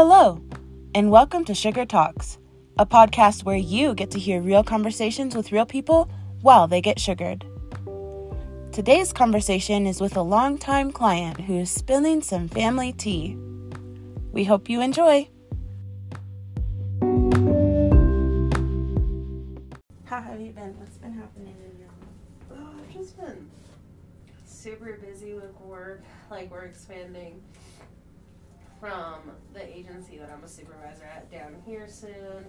Hello, and welcome to Sugar Talks, a podcast where you get to hear real conversations with real people while they get sugared. Today's conversation is with a longtime client who is spilling some family tea. We hope you enjoy. How have you been? What's been happening in your life? Oh, I've just been super busy with work. Like we're expanding from the agency that I'm a supervisor at down here soon.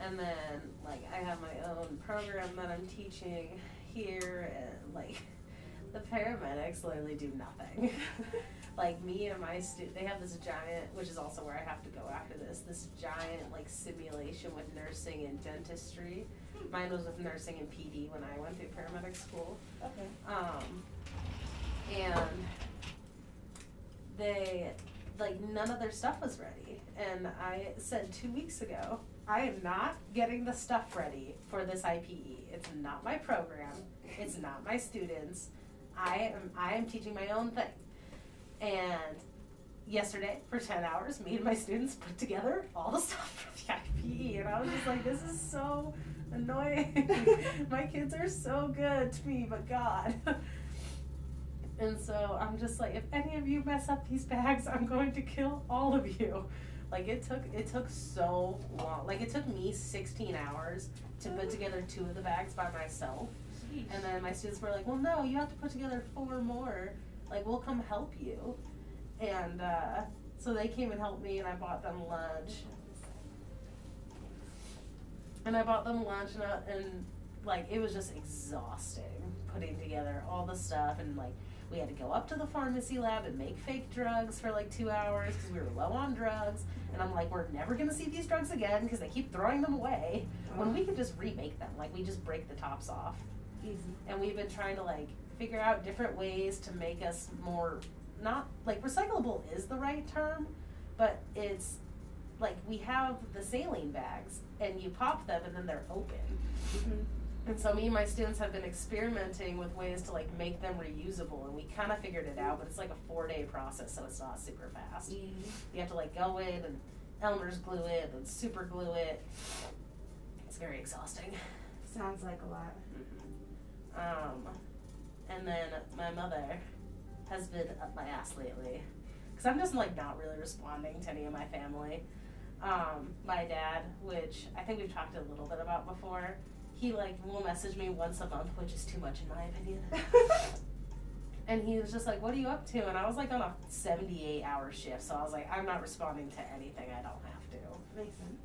And then like I have my own program that I'm teaching here and like the paramedics literally do nothing. like me and my student they have this giant which is also where I have to go after this, this giant like simulation with nursing and dentistry. Mine was with nursing and PD when I went through paramedic school. Okay. Um, and they like none of their stuff was ready. And i said two weeks ago i am not getting the stuff ready for this ipe it's not my program. It's not my students. I am i am teaching my own thing. And yesterday for 10 hours me and my students put together all the stuff for the ipe and i was just like this is so annoying. My kids are so good to me but god And so I'm just like, if any of you mess up these bags, I'm going to kill all of you. Like it took it took so long. Like it took me 16 hours to put together two of the bags by myself. And then my students were like, "Well, no, you have to put together four more. Like we'll come help you." And uh, so they came and helped me, and I bought them lunch. And I bought them lunch, and, I, and like it was just exhausting putting together all the stuff and like we had to go up to the pharmacy lab and make fake drugs for like two hours because we were low on drugs. And I'm like, we're never gonna see these drugs again because they keep throwing them away. When we could just remake them, like we just break the tops off. Easy. And we've been trying to like figure out different ways to make us more not like recyclable is the right term, but it's like we have the saline bags and you pop them and then they're open. Mm-hmm. And so me and my students have been experimenting with ways to like make them reusable and we kind of figured it out, but it's like a four day process, so it's not super fast. You have to like go in and Elmer's glue it and super glue it. It's very exhausting. Sounds like a lot. Um, and then my mother has been up my ass lately because I'm just like not really responding to any of my family. Um, my dad, which I think we've talked a little bit about before, he like will message me once a month, which is too much in my opinion. and he was just like, "What are you up to?" And I was like on a 78 hour shift, so I was like, "I'm not responding to anything. I don't have to." Makes sense.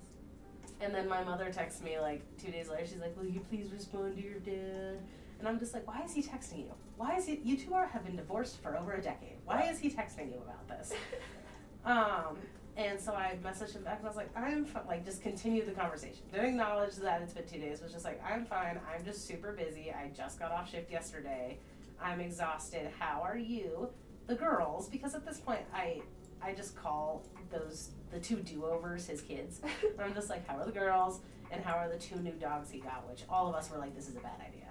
And then my mother texts me like two days later. She's like, "Will you please respond to your dad?" And I'm just like, "Why is he texting you? Why is he? You two are have been divorced for over a decade. Why is he texting you about this?" um, and so I messaged him back and I was like, "I'm fi-, like just continue the conversation. Didn't acknowledge that it's been two days. Was just like, I'm fine. I'm just super busy. I just got off shift yesterday. I'm exhausted. How are you?" The girls, because at this point I I just call those the two do overs his kids. I'm just like, how are the girls? And how are the two new dogs he got? Which all of us were like, this is a bad idea.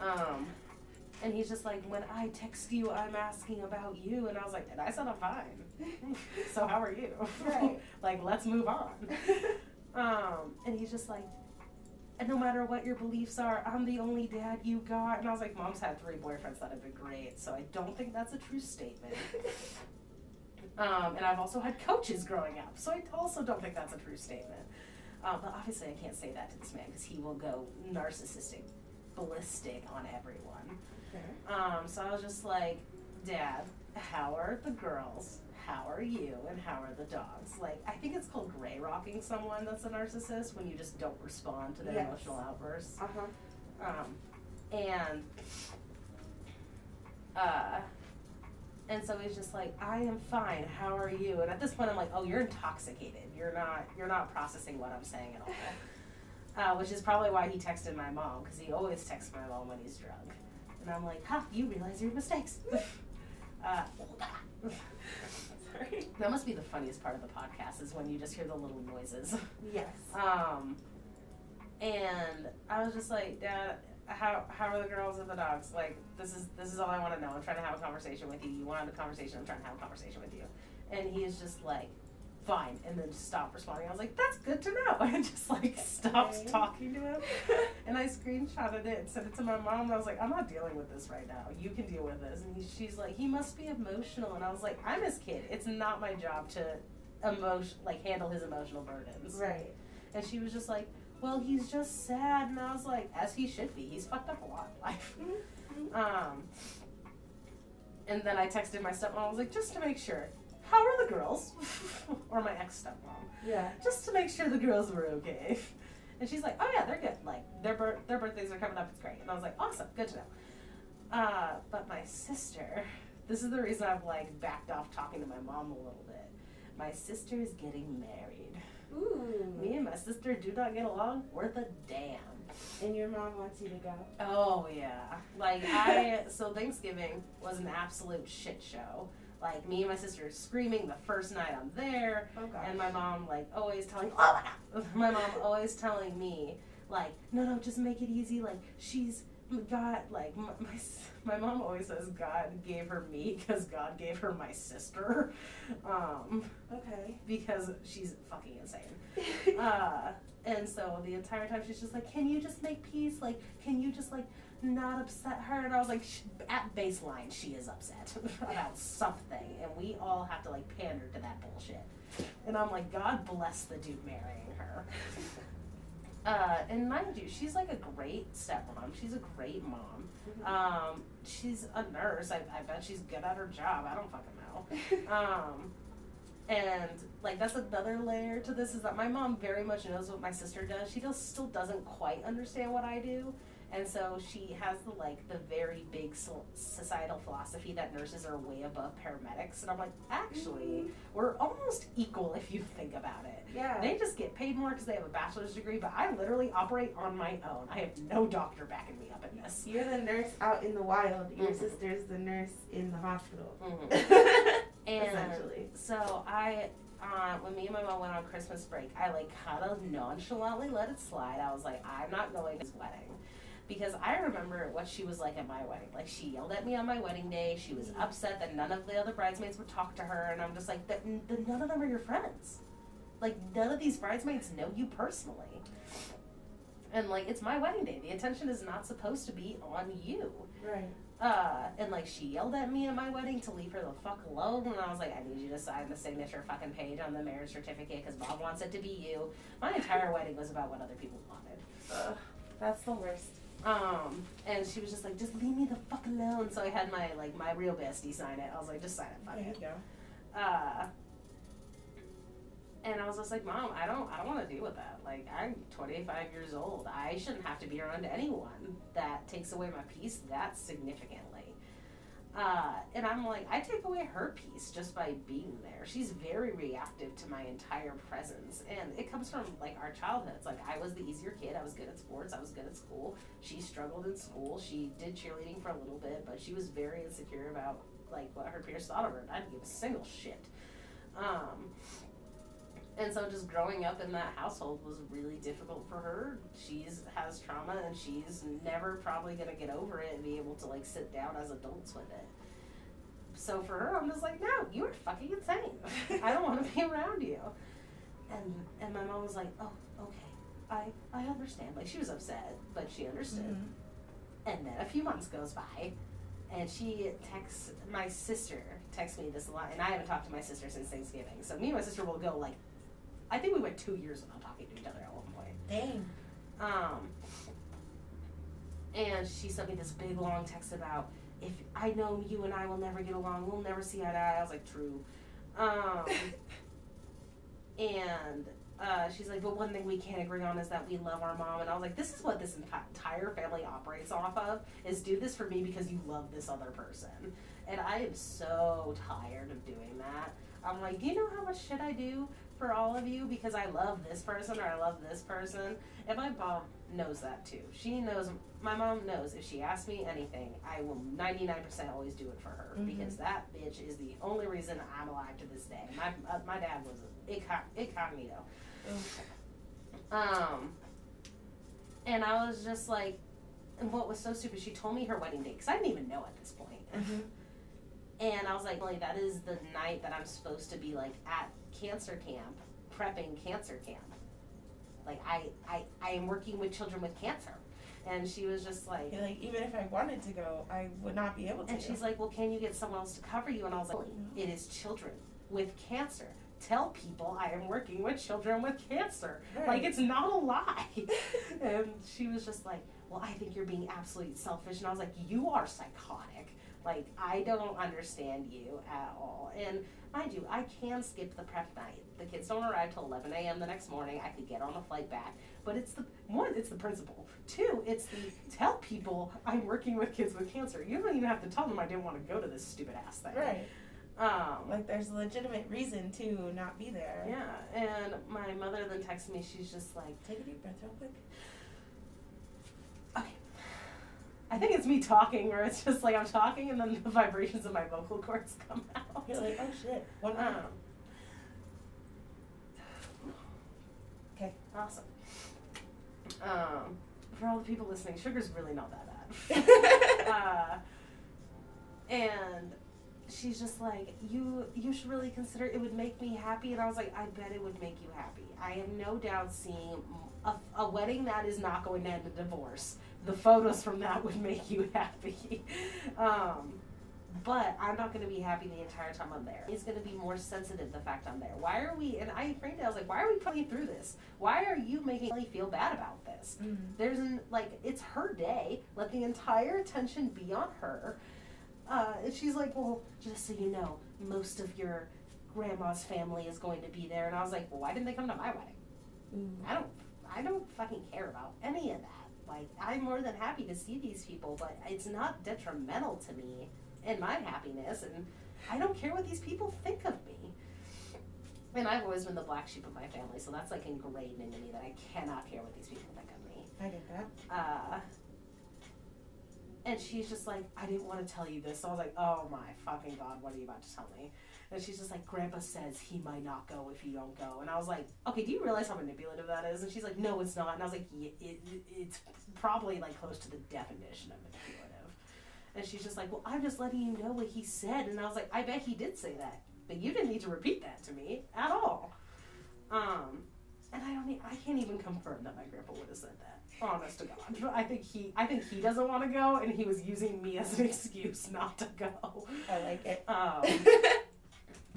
Um, and he's just like, when I text you, I'm asking about you. And I was like, and I said I'm fine. so how are you? Right. like, let's move on. um, and he's just like, and no matter what your beliefs are, I'm the only dad you got. And I was like, mom's had three boyfriends that have been great. So I don't think that's a true statement. Um, and I've also had coaches growing up, so I also don't think that's a true statement. Uh, but obviously, I can't say that to this man because he will go narcissistic, ballistic on everyone. Um, so I was just like, Dad, how are the girls? How are you? And how are the dogs? Like, I think it's called gray rocking someone that's a narcissist when you just don't respond to their Yes. emotional outbursts. Uh huh. Um, and uh, and so he's just like, I am fine. How are you? And at this point, I'm like, oh, you're intoxicated. You're not. You're not processing what I'm saying at all. Uh, which is probably why he texted my mom because he always texts my mom when he's drunk. And I'm like, ha, you realize your mistakes. uh, Sorry. that must be the funniest part of the podcast is when you just hear the little noises. Yes. Um, and I was just like, Dad, how how are the girls and the dogs? Like, this is this is all I want to know. I'm trying to have a conversation with you. You want to have a conversation? I'm trying to have a conversation with you. And he is just like, fine, and then just stopped responding. I was like, that's good to know, and just like stopped Okay. talking to him. And I screenshotted it and sent it to my mom. And I was like, I'm not dealing with this right now. You can deal with this. And he, she's like, he must be emotional. And I was like, I'm his kid. It's not my job to emotion like handle his emotional burdens. Right. And she was just like, well, he's just sad. And I was like, as he should be. He's fucked up a lot in life. Um, and then I texted my stepmom. I was like, just to make sure, how are the girls? or my ex stepmom Yeah. just to make sure the girls were okay. And she's like, oh yeah, they're good. Like their bir- their birthdays are coming up. It's great. And I was like, awesome, good to know. Uh, but my sister, this is the reason I've like backed off talking to my mom a little bit. My sister is getting married. Ooh. Me and my sister do not get along worth a damn. And your mom wants you to go. Oh yeah. Like I so Thanksgiving was an absolute shit show. Like me and my sister screaming the first night I'm there. Oh. And my mom like always telling oh my god my mom always telling me like no no just make it easy like she's God like my my, my mom always says God gave her me because God gave her my sister um okay. because she's fucking insane uh and so the entire time she's just like can you just make peace like can you just like not upset her and I was like at baseline she is upset about something and we all have to like pander to that bullshit and I'm like God bless the dude marrying her uh, and mind you, she's like a great stepmom. She's a great mom. Um, she's a nurse. I, I bet she's good at her job. I don't fucking know. Um, and like that's another layer to this is that my mom very much knows what my sister does. She just still doesn't quite understand what I do, and so she has the like the very big so- societal philosophy that nurses are way above paramedics. And I'm like, actually, we're almost equal if you think about it. Yeah. They just get paid more because they have a bachelor's degree, but I literally operate on my own. I have no doctor backing me up in this. You're the nurse out in the wild. Your Mhm. sister's the nurse in the hospital. And Essentially. so I, uh, when me and my mom went on Christmas break, I like kind of nonchalantly let it slide. I was like, I'm not going to this wedding. Because I remember what she was like at my wedding. Like, she yelled at me on my wedding day. She was upset that none of the other bridesmaids would talk to her. And I'm just like, that, none of them are your friends. Like, none of these bridesmaids know you personally. And, like, it's my wedding day. The attention is not supposed to be on you. Right. Uh, and like she yelled at me at my wedding to leave her the fuck alone, and I was like, I need you to sign the signature fucking page on the marriage certificate because Bob wants it to be you. My entire wedding was about what other people wanted. Ugh, that's the worst. Um, and she was just like, just leave me the fuck alone. So I had my like my real bestie sign it. I was like, just sign it, fuck There it. you go. Uh, and I was just like, Mom, I don't, I don't want to deal with that. Like, I'm 25 years old. I shouldn't have to be around anyone that takes away my peace that significantly. Uh, and I'm like, I take away her peace just by being there. She's very reactive to my entire presence, and it comes from like our childhoods. Like, I was the easier kid. I was good at sports. I was good at school. She struggled in school. She did cheerleading for a little bit, but she was very insecure about like what her peers thought of her. And I didn't give a single shit. Um, and so just growing up in that household was really difficult for her. She's has trauma and she's never probably gonna get over it and be able to like sit down as adults with it. So for her, I'm just like, no, you are fucking insane. I don't want to be around you. And and my mom was like, oh, okay, I I understand. Like she was upset, but she understood. Mm-hmm. And then a few months goes by, and she texts my sister texts me this a lot, and I haven't talked to my sister since Thanksgiving. So me and my sister will go like, I think we went two years without talking to each other at one point. Dang. Um, and she sent me this big long text about if I know you and I will never get along, we'll never see eye to eye. I was like, true. Um, and uh, she's like, but one thing we can't agree on is that we love our mom. And I was like, this is what this entire family operates off of: is do this for me because you love this other person. And I am so tired of doing that. I'm like, do you know how much shit I do for all of you because I love this person or I love this person? And my mom knows that too. She knows. My mom knows if she asks me anything, I will 99% always do it for her Mhm. because that bitch is the only reason I'm alive to this day. My uh, my dad was incog- Um, and I was just like, and what was so stupid? She told me her wedding date because I didn't even know at this point. Mhm. And I was like, Emily, that is the night that I'm supposed to be like at cancer camp, prepping cancer camp. Like I, I, I am working with children with cancer. And she was just like, You're like, even if I wanted to go, I would not be able to. and she's like, well, can you get someone else to cover you? And I was like, it is children with cancer. Tell people I am working with children with cancer. Like it's not a lie. and she was just like, well, I think you're being absolutely selfish. And I was like, you are psychotic. Like I don't understand you at all. And mind you, I can skip the prep night. The kids don't arrive till 11 a.m. the next morning. I could get on a flight back. But it's the one, it's the principle. Two, it's the tell people I'm working with kids with cancer. You don't even have to tell them I didn't want to go to this stupid ass thing. right. Um, Like there's a legitimate reason to not be there. yeah, and my mother then texts me. She's just like, Take a deep breath real quick. okay. I think it's me talking, where it's just like I'm talking, and then the vibrations of my vocal cords come out. You're like, oh shit. What? Um. Okay. awesome. Um, for all the people listening, sugar's really not that bad. uh, and she's just like, you you should really consider it would make me happy. And I was like, I bet it would make you happy. I have no doubt seeing a, a wedding that is not going to end in divorce. The photos from that would make you happy. um, but I'm not going to be happy the entire time I'm there. It's going to be more sensitive the fact I'm there. Why are we? And I framed it. I was like, why are we putting through this? Why are you making me feel bad about this? Mm. There's an like it's her day. Let the entire attention be on her. Uh, and she's like, well, just so you know, most of your grandma's family is going to be there. And I was like, well, why didn't they come to my wedding? Mm. I don't, I don't fucking care about any of that. Like, I'm more than happy to see these people, but it's not detrimental to me and my happiness. And I don't care what these people think of me. And I've always been the black sheep of my family, so that's like ingrained into me that I cannot care what these people think of me. I get that. Uh, and she's just like, I didn't want to tell you this. So I was like, oh my fucking god, what are you about to tell me? And she's just like, Grandpa says he might not go if you don't go. And I was like, okay, do you realize how manipulative that is? And she's like, no, it's not. And I was like, yeah, it, it, it's probably like close to the definition of manipulative. And she's just like, well, I'm just letting you know what he said. And I was like, I bet he did say that, but you didn't need to repeat that to me at all. Um, and I don't, I can't even confirm that my grandpa would have said that. Honest to God, I think he, I think he doesn't want to go, and he was using me as an excuse not to go. I like it. Um,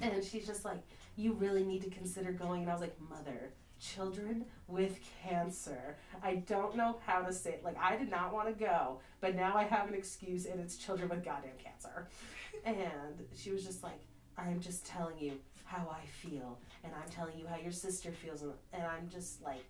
and she's just like, "You really need to consider going." And I was like, "Mother, children with cancer. I don't know how to say. It. Like, I did not want to go, but now I have an excuse, and it's children with goddamn cancer." And she was just like, "I'm just telling you how I feel, and I'm telling you how your sister feels," and, and I'm just like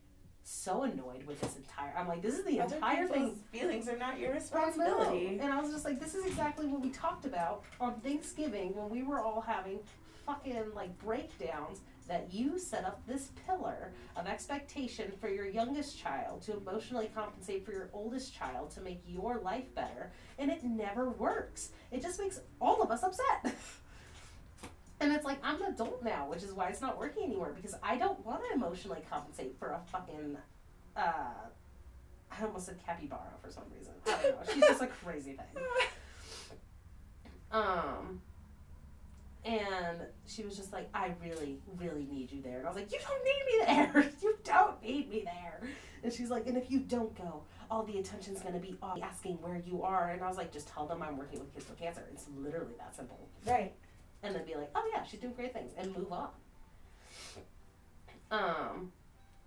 so annoyed with this entire. I'm like, "This is the Other entire thing." feelings are not your responsibility. And I was just like, this is exactly what we talked about on Thanksgiving when we were all having fucking like breakdowns that you set up this pillar of expectation for your youngest child to emotionally compensate for your oldest child to make your life better and it never works. It just makes all of us upset. and it's like I'm an adult now, which is why it's not working anymore because I don't want to emotionally compensate for a fucking uh I almost said capybara for some reason. I don't know. She's just a crazy thing. Um, and she was just like, I really, really need you there. And I was like, You don't need me there. You don't need me there. And she's like, And if you don't go, all the attention's going to be asking where you are. And I was like, Just tell them I'm working with kids with cancer. It's literally that simple. Right. And then be like, Oh, yeah, she's doing great things and move on. Um,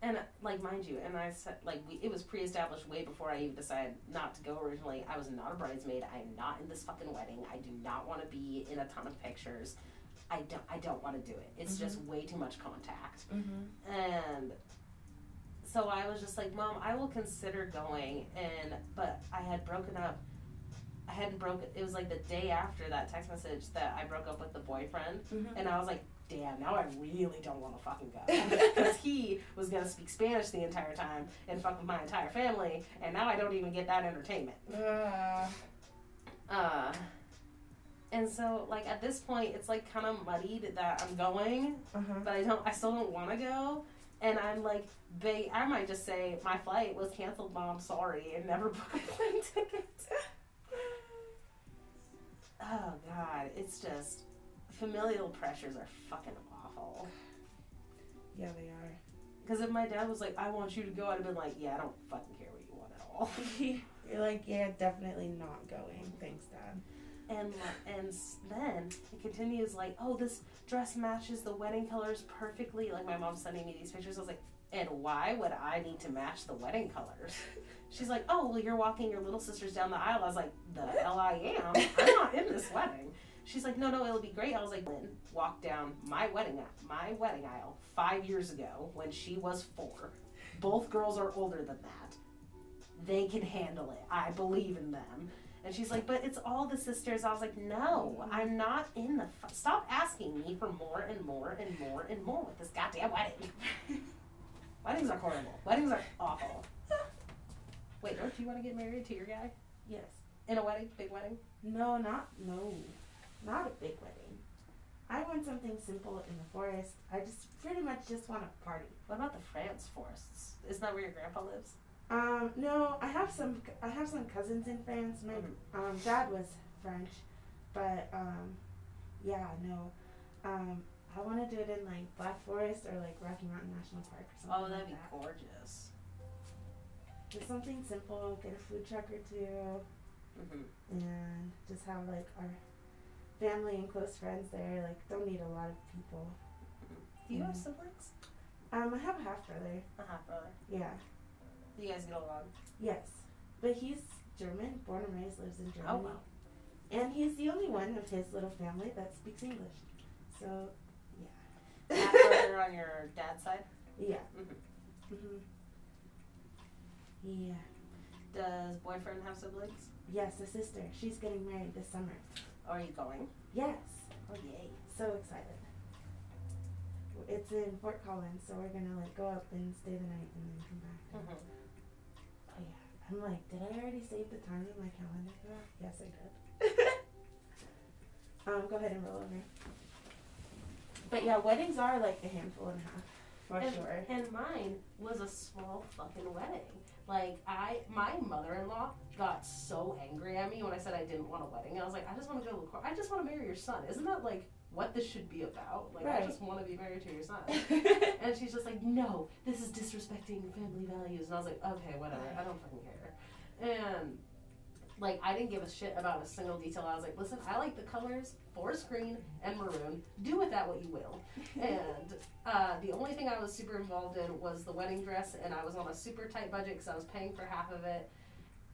and like mind you, and I said like we it was pre-established way before I even decided not to go originally. I was not a bridesmaid. I am not in this fucking wedding. I do not want to be in a ton of pictures. I don't I don't want to do it. It's just way too much contact. Mm-hmm. And so I was just like, Mom, I will consider going and but I had broken up I hadn't broke. it was like the day after that text message that I broke up with the boyfriend Mm-hmm. and I was like, damn, now I really don't want to fucking go. Because he was going to speak Spanish the entire time and fuck with my entire family, and now I don't even get that entertainment. Uh, Uh, and so, like, at this point, it's like kind of muddied that I'm going, uh-huh. but I don't, I still don't want to go. And I'm like, they, I might just say, my flight was canceled, mom, sorry, and never book a plane ticket. Oh god, it's just familial pressures are fucking awful. Yeah, they are. Because if my dad was like, I want you to go, I'd have been like, yeah, I don't fucking care what you want at all. You're like, yeah, definitely not going. Thanks, Dad. And and then it continues like, oh, this dress matches the wedding colors perfectly. Like my mom's sending me these pictures. I was like, and why would I need to match the wedding colors? She's like, oh, well, you're walking your little sisters down the aisle. I was like, the hell I am. I'm not in this wedding. She's like, no, no, it'll be great. I was like, Lynn walked down my wedding my wedding aisle five years ago when she was four. Both girls are older than that. They can handle it. I believe in them. And she's like, but it's all the sisters. I was like, no, I'm not in the. F- Stop asking me for more and more and more and more with this goddamn wedding. Weddings are awful. Wait, don't you want to get married to your guy Yes. in a wedding, big wedding? No, not no, not a big wedding. I want something simple in the forest. I just pretty much just want a party. What about the France forests? Isn't that where your grandpa lives? Um, no, I have some. I have some cousins in France. My Mhm. um, dad was French, but um, yeah, no. Um, I want to do it in like Black Forest or like Rocky Mountain National Park or something. Oh, that'd like be that. gorgeous. Just something simple. Get a food truck or two, hmm and just have like our family and close friends there. Like, don't need a lot of people. Do you have Mhm. siblings? Um, I have a half brother. A half brother. Yeah. Do You guys get along? Yes, but he's German, born and raised, lives in Germany. Oh wow. And he's the only one of his little family that speaks English. So, Brother on your dad's side. yeah. hmm hmm Yeah. Does boyfriend have siblings? Yes, a sister. She's getting married this summer. Are you going? Yes. Oh yay. So excited. It's in Fort Collins, so we're gonna like go up and stay the night and then come back. hmm Oh yeah. I'm like, did I already save the time in my calendar for that? Yes, I did. um, go ahead and roll over. But yeah, weddings are like a handful and a half, for and, sure. And mine was a small fucking wedding. Like I, my mother-in-law got so angry at me when I said I didn't want a wedding. I was like, I just want to go to the court. I just want to marry your son. Isn't that like what this should be about? Like I just want to be married to your son. And she's just like, no, this is disrespecting family values. And I was like, okay, whatever. I don't fucking care. And like, I didn't give a shit about a single detail. I was like, listen, I like the colors forest green and maroon. Do with that what you will. And uh, the only thing I was super involved in was the wedding dress, and I was on a super tight budget because I was paying for half of it.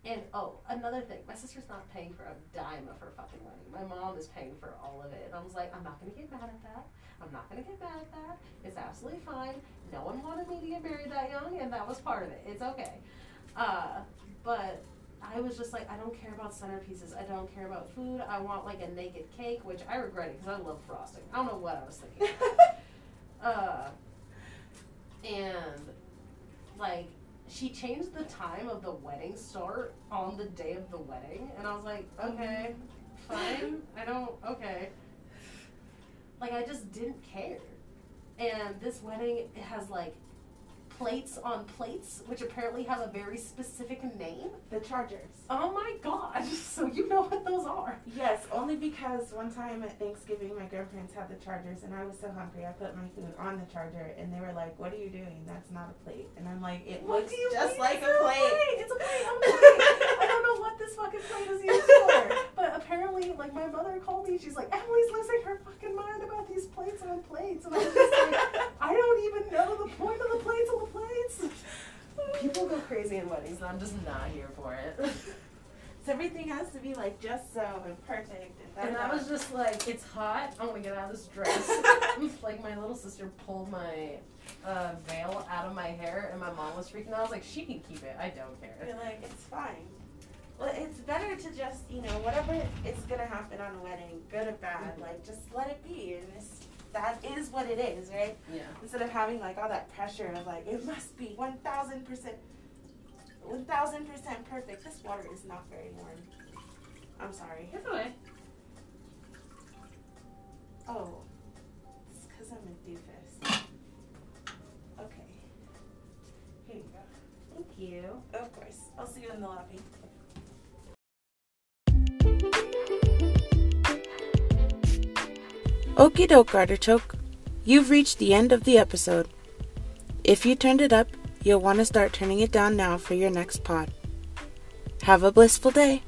And oh, another thing, my sister's not paying for a dime of her fucking wedding. My mom is paying for all of it. And I was like, I'm not gonna get mad at that. I'm not gonna get mad at that. It's absolutely fine. No one wanted me to get married that young, and that was part of it. It's okay. Uh, but I was just like, I don't care about centerpieces. I don't care about food. I want like a naked cake, which I regret it because I love frosting. I don't know what I was thinking. uh, and like she changed the time of the wedding start on the day of the wedding, and I was like, okay, fine. I don't okay. Like I just didn't care. And this wedding has like plates on plates, which apparently have a very specific name. the Chargers. Oh my god! So you know what those are? Yes, only because one time at Thanksgiving my grandparents had the Chargers and I was so hungry I put my food on the Charger and they were like, "What are you doing? That's not a plate." And I'm like, "It What looks just mean like it's a plate." It's a plate. Oh I'm sorry. I don't know what this fucking plate is used for. But apparently, like my mother called me. She's like, Emily's losing her fucking mind about these plates on plates, and I was just like, I don't even know the point of the plates on the plates. People go crazy in weddings, and I'm just not here for it. So everything has to be like just so and perfect and, And I was just like, it's hot. I want to get out of this dress. like my little sister pulled my uh, veil out of my hair, and my mom was freaking out. I was like, she can keep it. I don't care. You're like, it's fine. Well, it's better to just, you know, whatever is gonna happen on a wedding, good or bad, like just let it be, and it's, that is what it is, right? Yeah. Instead of having like all that pressure of like it must be one thousand percent, one thousand percent perfect. This water is not very warm. I'm sorry. It's okay. Oh, it's because I'm a doofus. Okay. Here you go. Thank you. Of course. I'll see you in the lobby. Okie doke, Artichoke. You've reached the end of the episode. If you turned it up, you'll want to start turning it down now for your next pod. Have a blissful day.